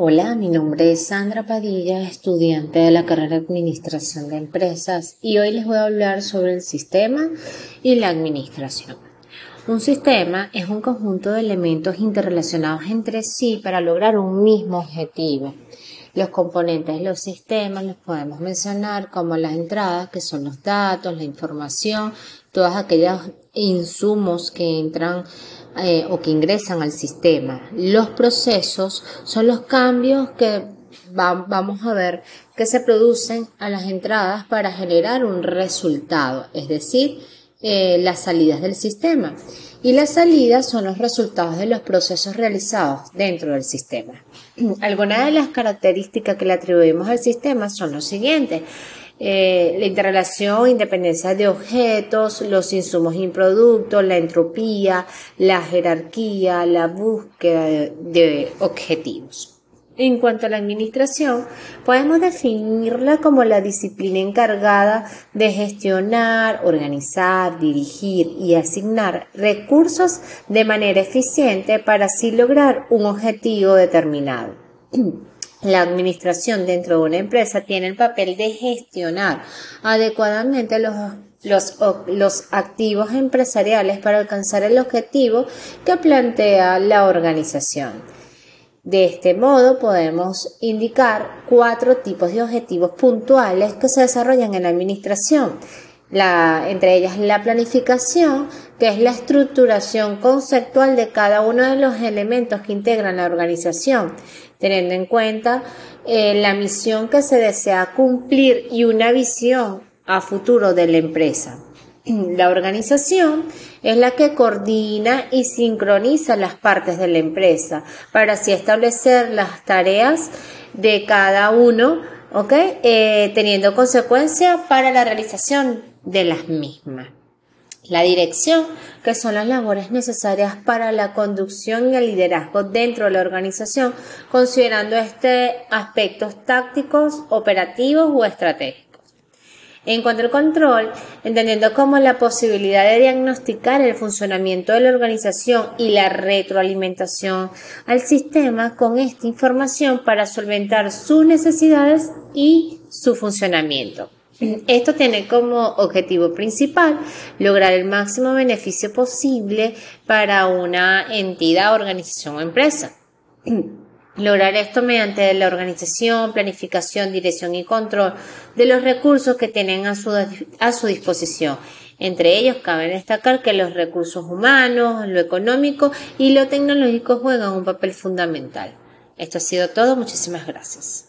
Hola, mi nombre es Sandra Padilla, estudiante de la carrera de Administración de Empresas y hoy les voy a hablar sobre el sistema y la administración. Un sistema es un conjunto de elementos interrelacionados entre sí para lograr un mismo objetivo. Los componentes los sistemas los podemos mencionar como las entradas, que son los datos, la información, todos aquellos insumos que entran eh, o que ingresan al sistema. Los procesos son los cambios que vamos a ver que se producen a las entradas para generar un resultado, es decir, eh, las salidas del sistema. Y las salidas son los resultados de los procesos realizados dentro del sistema. Algunas de las características que le atribuimos al sistema son los siguientes. Eh, la interrelación, independencia de objetos, los insumos y la entropía, la jerarquía, la búsqueda de objetivos. En cuanto a la administración, podemos definirla como la disciplina encargada de gestionar, organizar, dirigir y asignar recursos de manera eficiente para así lograr un objetivo determinado. La administración dentro de una empresa tiene el papel de gestionar adecuadamente los, los, activos empresariales para alcanzar el objetivo que plantea la organización. De este modo podemos indicar cuatro tipos de objetivos puntuales que se desarrollan en la administración. La, entre ellas la planificación, que es la estructuración conceptual de cada uno de los elementos que integran la organización, teniendo en cuenta eh, la misión que se desea cumplir y una visión a futuro de la empresa. La organización es la que coordina y sincroniza las partes de la empresa para así establecer las tareas de cada uno, ¿ok? Eh, teniendo consecuencia para la realización de las mismas. La dirección, que son las labores necesarias para la conducción y el liderazgo dentro de la organización, considerando este aspectos tácticos, operativos o estratégicos. En cuanto al control, entendiendo como la posibilidad de diagnosticar el funcionamiento de la organización y la retroalimentación al sistema con esta información para solventar sus necesidades y su funcionamiento. Esto tiene como objetivo principal lograr el máximo beneficio posible para una entidad, organización o empresa. Lograr esto mediante la organización, planificación, dirección y control de los recursos que tienen a su, a su disposición. Entre ellos cabe destacar que los recursos humanos, lo económico y lo tecnológico juegan un papel fundamental. Esto ha sido todo. Muchísimas gracias.